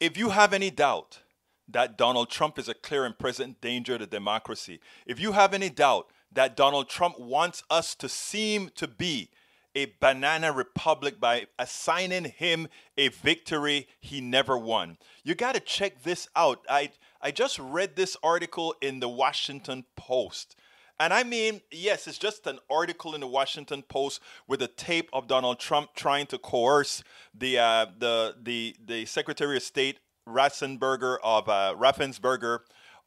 if you have any doubt that Donald Trump is a clear and present danger to democracy, if you have any doubt that Donald Trump wants us to seem to be a banana republic by assigning him a victory he never won. You got to check this out. I I just read this article in the Washington Post. And I mean, yes, it's just an article in the Washington Post with a tape of Donald Trump trying to coerce the uh, the the the Secretary of State Ratzenberger of uh, Raffensperger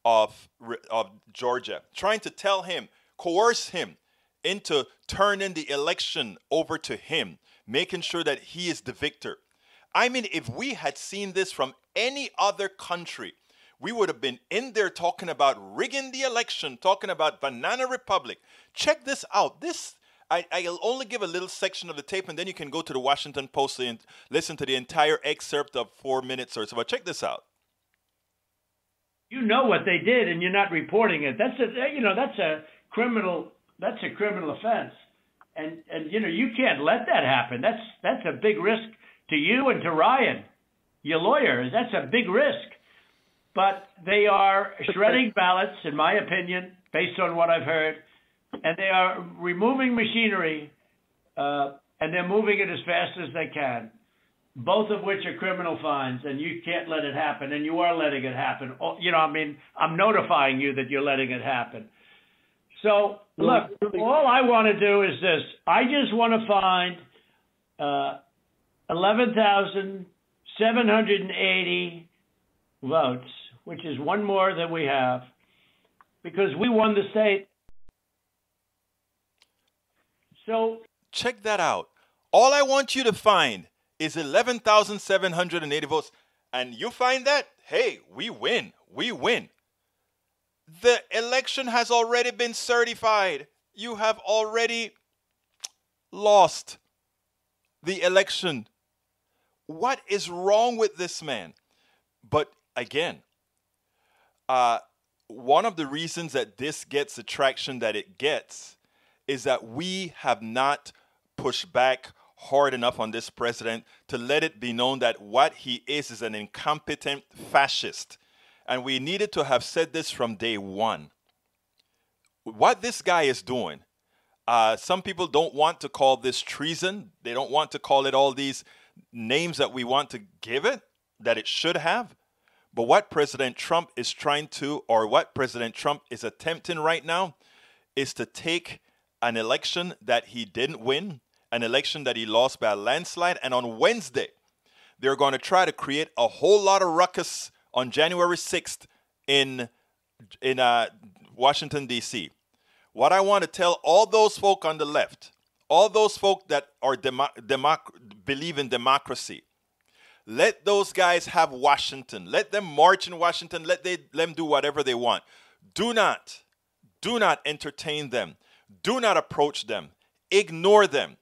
of of Georgia, trying to tell him, coerce him into turning the election over to him, making sure that he is the victor. I mean, if we had seen this from any other country, we would have been in there talking about rigging the election, talking about Banana Republic. Check this out. This I, I'll only give a little section of the tape, and then you can go to the Washington Post and listen to the entire excerpt of four minutes or so. But check this out. You know what they did, and you're not reporting it. That's a you know that's a criminal that's a criminal offense, and and you know you can't let that happen. That's that's a big risk to you and to Ryan, your lawyer. That's a big risk. But they are shredding ballots, in my opinion, based on what I've heard, and they are removing machinery, uh, and they're moving it as fast as they can. Both of which are criminal fines, and you can't let it happen, and you are letting it happen. Oh, you know, I mean, I'm notifying you that you're letting it happen. So, look, all I want to do is this. I just want to find uh, 11,780 votes which is one more that we have, because we won the state. So check that out. All I want you to find is 11,780 votes. And you find that, hey, we win. We win. The election has already been certified. You have already lost the election. What is wrong with this man? But again, uh, one of the reasons that this gets the traction that it gets is that we have not pushed back hard enough on this president to let it be known that what he is is an incompetent fascist. And we needed to have said this from day one. What this guy is doing, uh, some people don't want to call this treason. They don't want to call it all these names that we want to give it, that it should have. But what President Trump is trying to, or what President Trump is attempting right now, is to take an election that he didn't win, an election that he lost by a landslide, and on Wednesday, they're going to try to create a whole lot of ruckus on January 6th in in uh, Washington D.C. What I want to tell all those folk on the left, all those folk that are demo- democ- believe in democracy, let those guys have Washington. Let them march in Washington. Let, they, let them do whatever they want. Do not, do not entertain them. Do not approach them. Ignore them.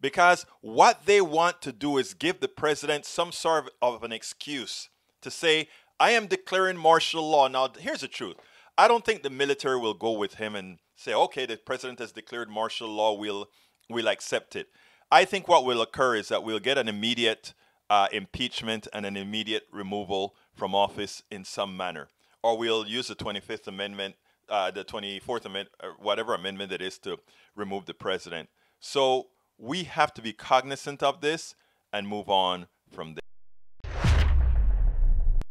Because what they want to do is give the president some sort of an excuse to say, I am declaring martial law. Now, here's the truth I don't think the military will go with him and say, okay, the president has declared martial law, we'll, we'll accept it. I think what will occur is that we'll get an immediate uh, impeachment and an immediate removal from office in some manner. Or we'll use the 25th Amendment, uh, the 24th Amendment, whatever amendment it is to remove the president. So we have to be cognizant of this and move on from there